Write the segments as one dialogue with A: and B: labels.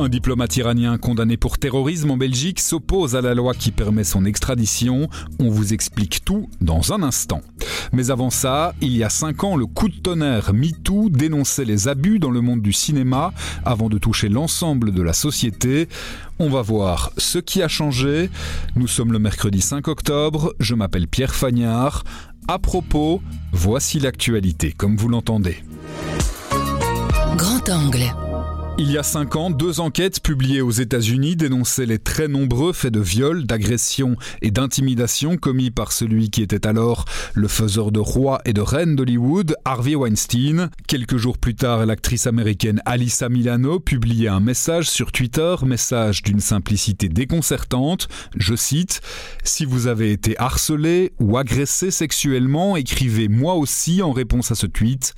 A: Un diplomate iranien condamné pour terrorisme en Belgique s'oppose à la loi qui permet son extradition. On vous explique tout dans un instant. Mais avant ça, il y a cinq ans, le coup de tonnerre MeToo dénonçait les abus dans le monde du cinéma avant de toucher l'ensemble de la société. On va voir ce qui a changé. Nous sommes le mercredi 5 octobre. Je m'appelle Pierre Fagnard. À propos, voici l'actualité comme vous l'entendez.
B: Grand angle.
A: Il y a cinq ans, deux enquêtes publiées aux États-Unis dénonçaient les très nombreux faits de viol, d'agression et d'intimidation commis par celui qui était alors le faiseur de rois et de reines d'Hollywood, Harvey Weinstein. Quelques jours plus tard, l'actrice américaine Alyssa Milano publiait un message sur Twitter, message d'une simplicité déconcertante. Je cite Si vous avez été harcelé ou agressé sexuellement, écrivez moi aussi en réponse à ce tweet.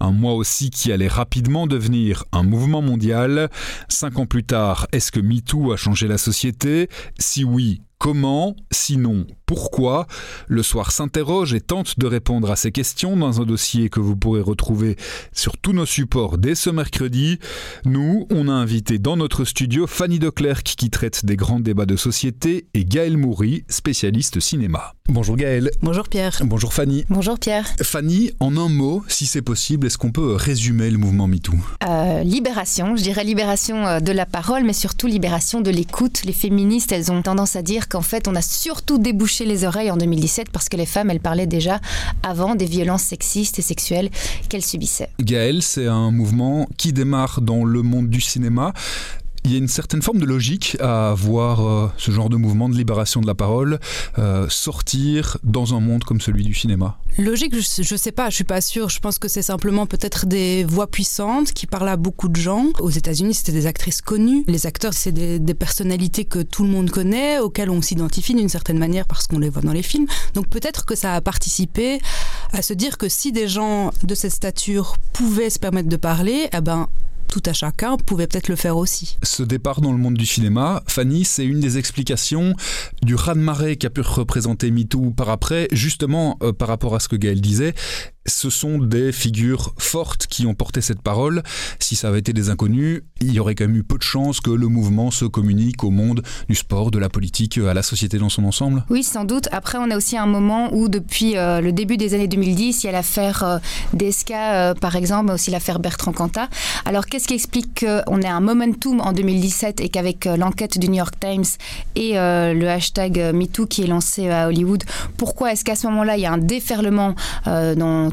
A: Un moi aussi qui allait rapidement devenir un mouvement mondial Cinq ans plus tard, est-ce que MeToo a changé la société? Si oui, comment Sinon, pourquoi Le soir s'interroge et tente de répondre à ces questions dans un dossier que vous pourrez retrouver sur tous nos supports dès ce mercredi. Nous, on a invité dans notre studio Fanny Declercq qui traite des grands débats de société et Gaël Moury, spécialiste cinéma. Bonjour Gaël.
C: Bonjour Pierre.
A: Bonjour Fanny.
C: Bonjour Pierre.
A: Fanny, en un mot, si c'est possible, est-ce qu'on peut résumer le mouvement MeToo?
C: Euh, Libération, je dirais libération euh, de la parole, mais surtout libération de l'écoute. Les féministes, elles ont tendance à dire qu'en fait, on a surtout débouché les oreilles en 2017 parce que les femmes, elles parlaient déjà avant des violences sexistes et sexuelles qu'elles subissaient.
A: Gaël, c'est un mouvement qui démarre dans le monde du cinéma. Il y a une certaine forme de logique à voir euh, ce genre de mouvement de libération de la parole euh, sortir dans un monde comme celui du cinéma.
D: Logique, je, ne sais pas, je suis pas sûre. Je pense que c'est simplement peut-être des voix puissantes qui parlent à beaucoup de gens. Aux États-Unis, c'était des actrices connues. Les acteurs, c'est des, des, personnalités que tout le monde connaît, auxquelles on s'identifie d'une certaine manière parce qu'on les voit dans les films. Donc peut-être que ça a participé à se dire que si des gens de cette stature pouvaient se permettre de parler, eh ben tout à chacun pouvait peut-être le faire aussi.
A: Ce départ dans le monde du cinéma, Fanny, c'est une des explications du raz-de-marée qu'a pu représenter MeToo par après, justement euh, par rapport à ce que Gaël disait ce sont des figures fortes qui ont porté cette parole. Si ça avait été des inconnus, il y aurait quand même eu peu de chances que le mouvement se communique au monde du sport, de la politique, à la société dans son ensemble.
C: Oui, sans doute. Après, on a aussi un moment où, depuis euh, le début des années 2010, il y a l'affaire euh, Desca, euh, par exemple, mais aussi l'affaire Bertrand Cantat. Alors, qu'est-ce qui explique qu'on ait un momentum en 2017 et qu'avec l'enquête du New York Times et le hashtag MeToo qui est lancé à Hollywood, pourquoi est-ce qu'à ce, moment-là, il y a un déferlement dans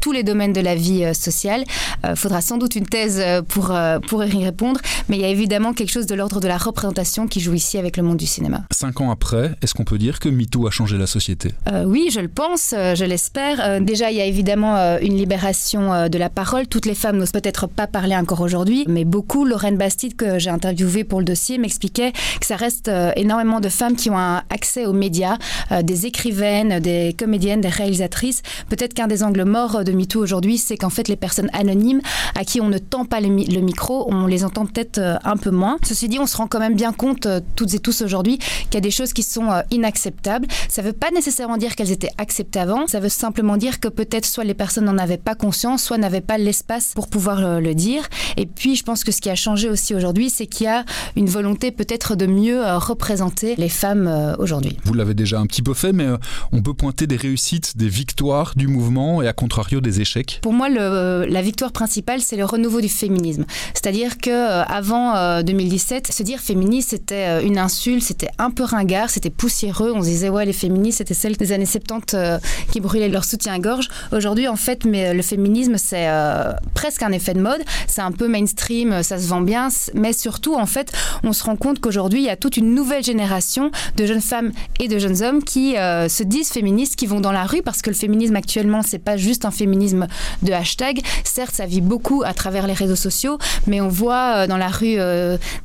C: tous les domaines de la vie euh, sociale. Il euh, faudra sans doute une thèse euh, pour, pour y répondre, mais il y a évidemment quelque chose de l'ordre de la représentation qui joue ici avec le monde du cinéma.
A: Cinq ans après, est-ce qu'on peut dire que MeToo a changé la société?
C: Oui, je le pense, je l'espère. déjà, il y a évidemment une libération de la parole. Toutes les femmes n'osent peut-être pas parler encore aujourd'hui, mais beaucoup, Lorraine Bastide, que j'ai interviewée pour le dossier, m'expliquait que ça reste énormément de femmes qui ont un accès aux médias, des écrivaines, des comédiennes, des réalisatrices. Peut-être qu'un des angles morts de MeToo aujourd'hui, c'est qu'en fait, les personnes anonymes à qui on ne tend pas le, micro, on les entend peut-être euh, un peu moins. Ceci dit, on se rend quand même bien compte, euh, toutes et tous aujourd'hui, qu'il y a des choses qui sont euh, inacceptables. Ça ne veut pas nécessairement dire qu'elles étaient acceptées avant, ça veut simplement dire que peut-être soit les personnes n'en avaient pas conscience, soit n'avaient pas l'espace pour pouvoir le dire. Et puis, je pense que ce qui a changé aussi aujourd'hui, c'est qu'il y a une volonté peut-être de mieux représenter les femmes aujourd'hui.
A: Vous l'avez déjà un petit peu fait, mais on peut pointer des réussites, des victoires du mouvement et à contrario des échecs?
C: Pour moi, le, la victoire principale, c'est le renouveau du féminisme. C'est-à-dire que euh, avant 2017, euh, se dire féministe, c'était euh, une insulte, c'était un peu ringard, c'était poussiéreux. On se disait, ouais, les féministes, c'était celles des années 70 qui brûlaient leur soutien-gorge. Aujourd'hui, en fait, mais le féminisme, c'est presque un effet de mode. C'est un peu mainstream, ça se vend bien. Mais surtout, en fait, on se rend compte qu'aujourd'hui, il y a toute une nouvelle génération de jeunes femmes et de jeunes hommes qui se disent féministes, qui vont dans la rue parce que le féminisme actuellement, c'est pas juste un féminisme féminisme de hashtag. Certes, ça vit beaucoup à travers les réseaux sociaux, mais on voit dans la rue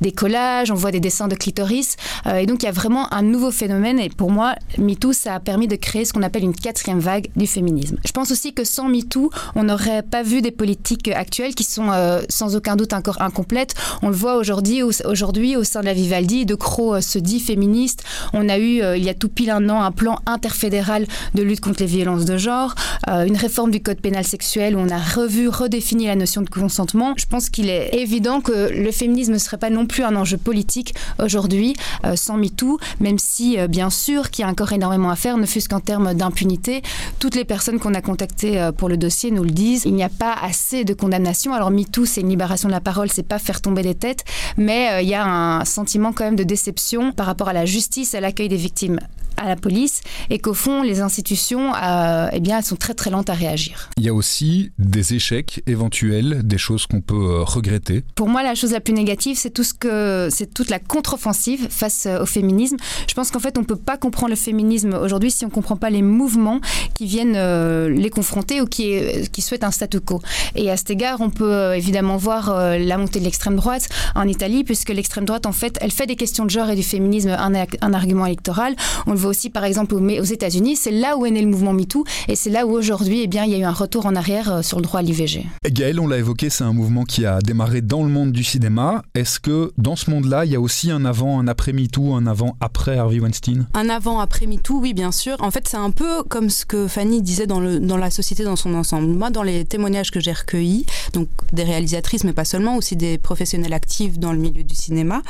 C: des collages, on voit des dessins de clitoris. et donc, il y a vraiment un nouveau phénomène. Et pour moi, MeToo, ça a permis de créer ce qu'on appelle une quatrième vague du féminisme. Je pense aussi que sans MeToo, on n'aurait pas vu des politiques actuelles qui sont sans aucun doute encore incomplètes. On le voit aujourd'hui, aujourd'hui au sein de la Vivaldi, De Croo se dit féministe. On a eu, il y a tout pile un an, un plan interfédéral de lutte contre les violences de genre, une réforme du code pénal sexuel où on a revu, redéfini la notion de consentement. Je pense qu'il est évident que le féminisme ne serait pas non plus un enjeu politique aujourd'hui sans MeToo, même si bien sûr qu'il y a encore énormément à faire, ne fût-ce qu'en termes d'impunité. Toutes les personnes qu'on a contactées pour le dossier nous le disent. Il n'y a pas assez de condamnations. Alors MeToo, c'est une libération de la parole, c'est pas faire tomber des têtes, mais il y a un sentiment quand même de déception par rapport à la justice, à l'accueil des victimes à la police et qu'au fond les institutions euh, eh bien elles sont très très lentes à réagir.
A: Il y a aussi des échecs éventuels, des choses qu'on peut euh, regretter.
C: Pour moi la chose la plus négative c'est tout ce que c'est toute la contre-offensive face euh, au féminisme. Je pense qu'en fait on peut pas comprendre le féminisme aujourd'hui si on comprend pas les mouvements qui viennent euh, les confronter ou qui, qui souhaitent un statu quo. Et à cet égard on peut évidemment voir euh, la montée de l'extrême droite en Italie puisque l'extrême droite en fait elle fait des questions de genre et du féminisme un, un argument électoral. On le voit aussi par exemple aux, aux États-Unis, c'est là où est né le mouvement MeToo et c'est là où aujourd'hui eh bien il y a eu un retour en arrière euh, sur le droit à l'IVG.
A: Gaël, on l'a évoqué, c'est un mouvement qui a démarré dans le monde du cinéma. Est-ce que dans ce monde-là, il y a aussi un avant, un après MeToo, un avant après Harvey Weinstein?
D: Un avant après MeToo, oui bien sûr. En fait, c'est un peu comme ce que Fanny disait dans, le, dans la société dans son ensemble. Moi, dans les témoignages que j'ai recueillis, donc des réalisatrices, mais pas seulement, aussi des professionnels actifs dans le milieu du cinéma,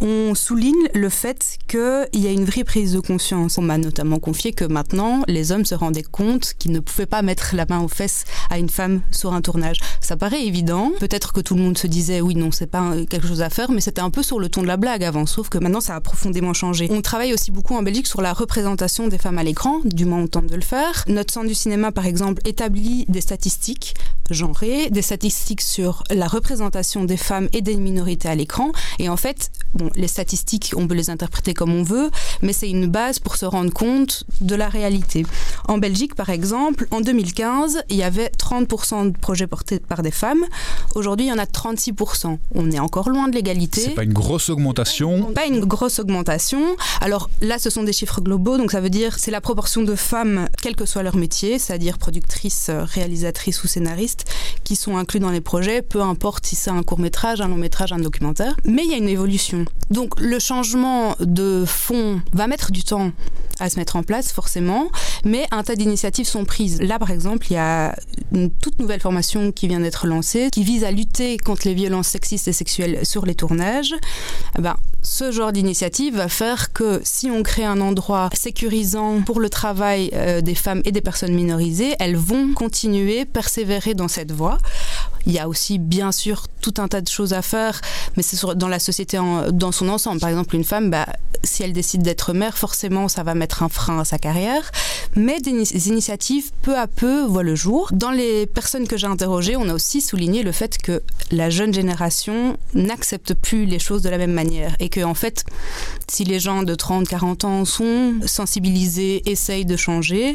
D: on souligne le fait qu'il y a une vraie prise de conscience. On m'a notamment confié que maintenant, les hommes se rendaient compte qu'ils ne pouvaient pas mettre la main aux fesses à une femme sur un tournage. Ça paraît évident. Peut-être que tout le monde se disait oui, non, c'est pas quelque chose à faire, mais c'était un peu sur le ton de la blague avant, sauf que maintenant ça a profondément changé. On travaille aussi beaucoup en Belgique sur la représentation des femmes à l'écran, du moins on tente de le faire. Notre centre du cinéma, par exemple, établit des statistiques genrées, des statistiques sur la représentation des femmes et des minorités à l'écran. Et en fait, bon, les statistiques, on peut les interpréter comme on veut, mais c'est une base pour se rendre compte de la réalité. En Belgique, par exemple, en 2015, il y avait 30% de projets portés par des femmes. Aujourd'hui, il y en a 36%. On est encore loin de l'égalité.
A: C'est pas une grosse augmentation.
D: Pas une grosse augmentation. Alors là, ce sont des chiffres globaux, donc ça veut dire c'est la proportion de femmes, quel que soit leur métier, c'est-à-dire productrices, réalisatrices ou qui sont inclus dans les projets, peu importe si c'est un court métrage, un long métrage, un documentaire. Mais il y a une évolution. Donc le changement de fond va mettre du temps à se mettre en place forcément, mais un tas d'initiatives sont prises. Là par exemple, il y a une toute nouvelle formation qui vient d'être lancée qui vise à lutter contre les violences sexistes et sexuelles sur les tournages. Eh ben, ce genre d'initiative va faire que si on crée un endroit sécurisant pour le travail euh, des femmes et des personnes minorisées, elles vont continuer, persévérer dans cette voie. Il y a aussi bien sûr tout un tas de choses à faire, mais c'est dans la société dans son ensemble. Par exemple, une femme, bah, si elle décide d'être mère, forcément, ça va mettre un frein à sa carrière. Mais des initiatives, peu à peu, voient le jour. Dans les personnes que j'ai interrogées, on a aussi souligné le fait que la jeune génération n'accepte plus les choses de la même manière. Et que, en fait, si les gens de 30, 40 ans sont sensibilisés, essayent de changer,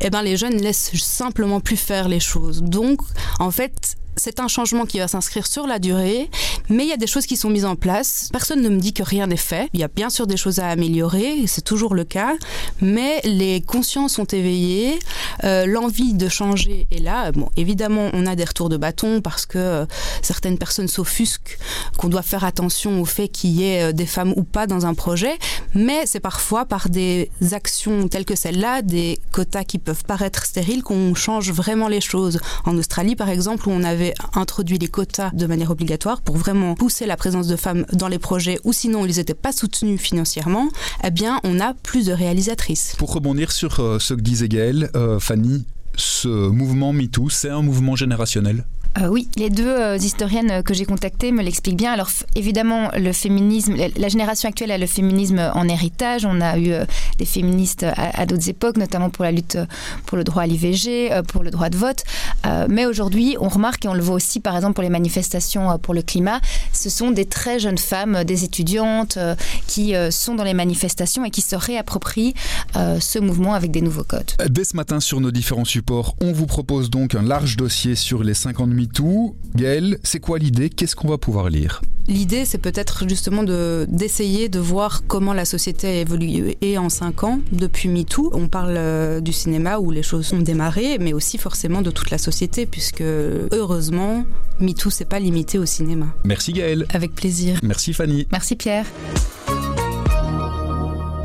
D: eh ben, les jeunes laissent simplement plus faire les choses. Donc, en fait, c'est un changement qui va s'inscrire sur la durée, mais il y a des choses qui sont mises en place. Personne ne me dit que rien n'est fait. Il y a bien sûr des choses à améliorer, c'est toujours le cas, mais les consciences sont éveillées, euh, l'envie de changer est là. Bon, évidemment, on a des retours de bâton parce que euh, certaines personnes s'offusquent qu'on doit faire attention au fait qu'il y ait euh, des femmes ou pas dans un projet, mais c'est parfois par des actions telles que celle-là, des quotas qui peuvent paraître stériles, qu'on change vraiment les choses. En Australie, par exemple, où on avait introduit les quotas de manière obligatoire pour vraiment pousser la présence de femmes dans les projets ou sinon ils n'étaient pas soutenus financièrement, eh bien on a plus de réalisatrices.
A: Pour rebondir sur euh, ce que disait Gaëlle, euh, Fanny, ce mouvement MeToo, c'est un mouvement générationnel?
C: Euh, Oui, les deux euh, historiennes que j'ai contactées me l'expliquent bien. Alors évidemment, le féminisme, la génération actuelle a le féminisme en héritage. On a eu euh, des féministes à, à d'autres époques, notamment pour la lutte pour le droit à l'IVG, euh, pour le droit de vote. Euh, mais aujourd'hui, on remarque, et on le voit aussi par exemple pour les manifestations euh, pour le climat, ce sont des très jeunes femmes, des étudiantes euh, qui euh, sont dans les manifestations et qui se réapproprient euh, ce mouvement avec des nouveaux codes.
A: Dès ce matin sur nos différents supports, on vous propose donc un large dossier sur les 50 MeToo. Gaëlle, c'est quoi l'idée? Qu'est-ce qu'on va pouvoir lire?
D: L'idée, c'est peut-être justement de d'essayer de voir comment la société a évolué et en cinq ans depuis MeToo. On parle euh, du cinéma où les choses ont démarré, mais aussi forcément de toute la société, puisque heureusement, MeToo s'est pas limité au cinéma.
A: Merci Gaëlle.
D: Avec plaisir.
A: Merci Fanny.
C: Merci Pierre.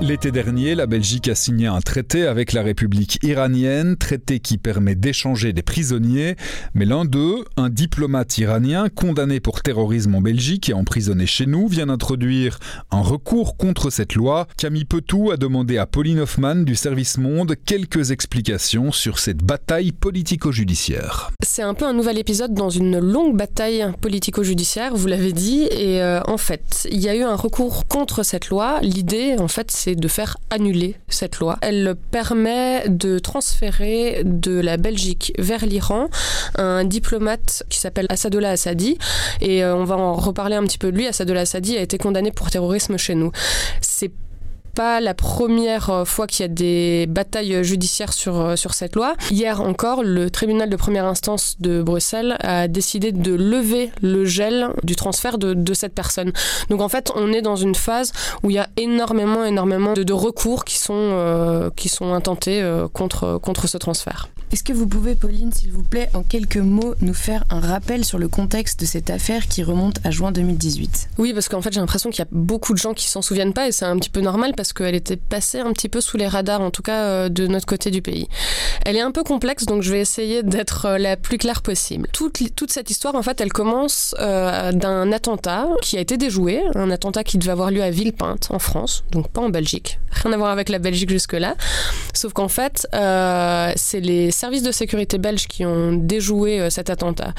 A: L'été dernier, la Belgique a signé un traité avec la République iranienne, traité qui permet d'échanger des prisonniers, mais l'un d'eux, un diplomate iranien condamné pour terrorisme en Belgique et emprisonné chez nous, vient d'introduire un recours contre cette loi. Camille Petou a demandé à Pauline Hoffman du service Monde quelques explications sur cette bataille politico-judiciaire.
E: C'est un peu un nouvel épisode dans une longue bataille politico-judiciaire, vous l'avez dit, et euh, en fait, il y a eu un recours contre cette loi. L'idée, en fait, c'est de faire annuler cette loi. Elle permet de transférer de la Belgique vers l'Iran un diplomate qui s'appelle Assadollah Assadi, et euh, on va en reparler un petit peu de lui. Assadollah Assadi a été condamné pour terrorisme chez nous. C'est pas la première euh, fois qu'il y a des batailles judiciaires sur, euh, sur cette loi. Hier encore, le tribunal de première instance de Bruxelles a décidé de lever le gel du transfert de, de cette personne. Donc en fait, on est dans une phase où il y a énormément, énormément de, de recours qui sont, euh, qui sont intentés euh, contre, contre ce transfert.
F: Est-ce que vous pouvez, Pauline, s'il vous plaît, en quelques mots, nous faire un rappel sur le contexte de cette affaire qui remonte à juin 2018
E: Oui, parce qu'en fait, j'ai l'impression qu'il y a beaucoup de gens qui s'en souviennent pas et c'est un petit peu normal parce qu'elle était passée un petit peu sous les radars, en tout cas euh, de notre côté du pays. Elle est un peu complexe, donc je vais essayer d'être euh, la plus claire possible. Toute, cette histoire, en fait, elle commence euh, d'un attentat qui a été déjoué, un attentat qui devait avoir lieu à Villepinte, en France, donc pas en Belgique. Rien à voir avec la Belgique jusque-là. Sauf qu'en fait, c'est les services de sécurité belges qui ont déjoué euh, cet attentat.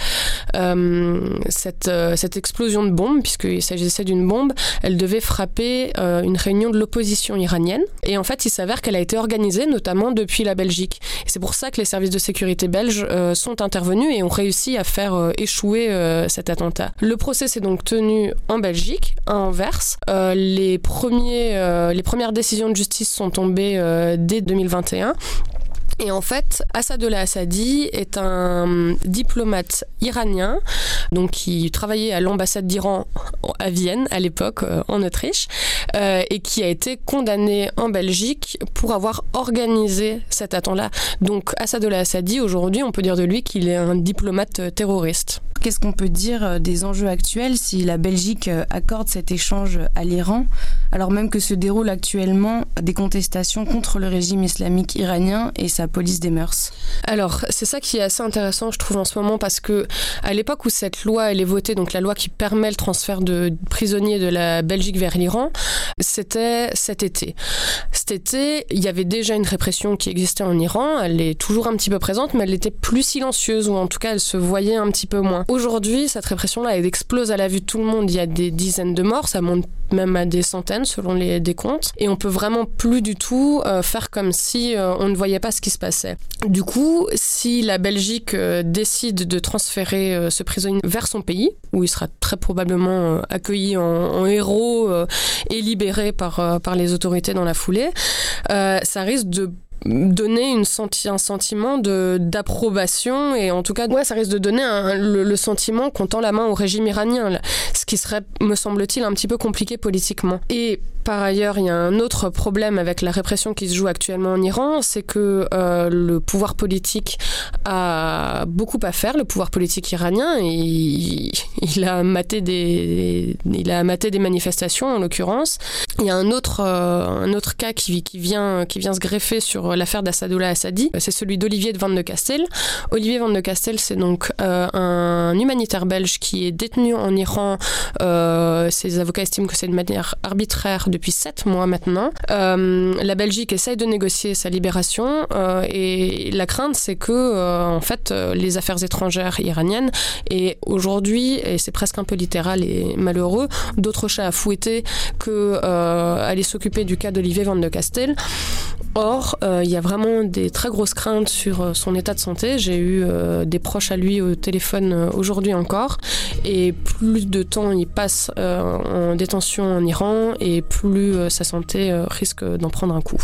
E: Euh, cette, euh, cette explosion de bombe, puisqu'il s'agissait d'une bombe, elle devait frapper une réunion de l'opposition iranienne. Et en fait, il s'avère qu'elle a été organisée notamment depuis la Belgique. C'est pour ça que les services de sécurité belges sont intervenus et ont réussi à faire échouer cet attentat. Le procès s'est donc tenu en Belgique, à Anvers. Les, premières décisions de justice sont tombées dès 2021. Et en fait, Assadollah Assadi est un diplomate iranien, donc qui travaillait à l'ambassade d'Iran à Vienne à l'époque, euh, en Autriche, euh, et qui a été condamné en Belgique pour avoir organisé cet attentat-là. Donc Assadollah Assadi, aujourd'hui, on peut dire de lui qu'il est un diplomate euh, terroriste.
F: Qu'est-ce qu'on peut dire euh, des enjeux actuels si la Belgique accorde cet échange à l'Iran, alors même que se déroulent actuellement des contestations contre le régime islamique iranien et sa police des mœurs
E: Alors, c'est ça qui est assez intéressant, je trouve, en ce moment, parce que à l'époque où cette loi elle est votée, donc la loi qui permet le transfert de prisonniers de la Belgique vers l'Iran, c'était cet été. Cet été, il y avait déjà une répression qui existait en Iran, elle est toujours un petit peu présente, mais elle était plus silencieuse, ou en tout cas, elle se voyait un petit peu moins. Aujourd'hui, cette répression-là, elle explose à la vue de tout le monde. Il y a des dizaines de morts, ça monte même à des centaines selon les décomptes. Et on peut vraiment plus du tout euh, faire comme si euh, on ne voyait pas ce qui se passait. Du coup, si la Belgique euh, décide de transférer ce prisonnier vers son pays, où il sera très probablement accueilli en, en héros et libéré par, par les autorités dans la foulée, ça risque de donner une senti un sentiment d'approbation et en tout cas ouais ça risque de donner le, le sentiment qu'on tend la main au régime iranien ce qui serait me semble-t-il un petit peu compliqué politiquement et par ailleurs, il y a un autre problème avec la répression qui se joue actuellement en Iran, c'est que euh, le pouvoir politique a beaucoup à faire, le pouvoir politique iranien, il, il a maté des, il a maté des manifestations en l'occurrence. Il y a un autre, euh, un autre cas qui, qui, vient, qui vient se greffer sur l'affaire d'Assadollah Assadi, c'est celui d'Olivier de Van de Castel. Olivier Van de Castel, c'est donc euh, un humanitaire belge qui est détenu en Iran Euh, ces avocats estiment que c'est une manière arbitraire depuis sept mois maintenant. Euh, la Belgique essaye de négocier sa libération euh, et la crainte, c'est que euh, en fait, euh, les affaires étrangères iraniennes et aujourd'hui, et c'est presque un peu littéral et malheureux, d'autres chats à fouetter que euh, aller s'occuper du cas d'Olivier Van de Castel. Or, euh, il y a vraiment des très grosses craintes sur euh, son état de santé. J'ai eu euh, des proches à lui au téléphone euh, aujourd'hui encore. Et plus de temps il passe en détention en Iran, et plus sa santé risque d'en prendre un coup.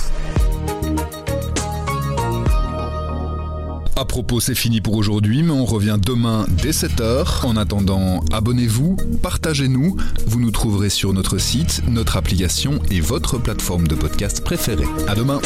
A: À propos, c'est fini pour aujourd'hui, mais on revient demain dès 7h. En attendant, abonnez-vous, partagez-nous. Vous nous trouverez sur notre site, notre application et votre plateforme de podcast préférée. À demain!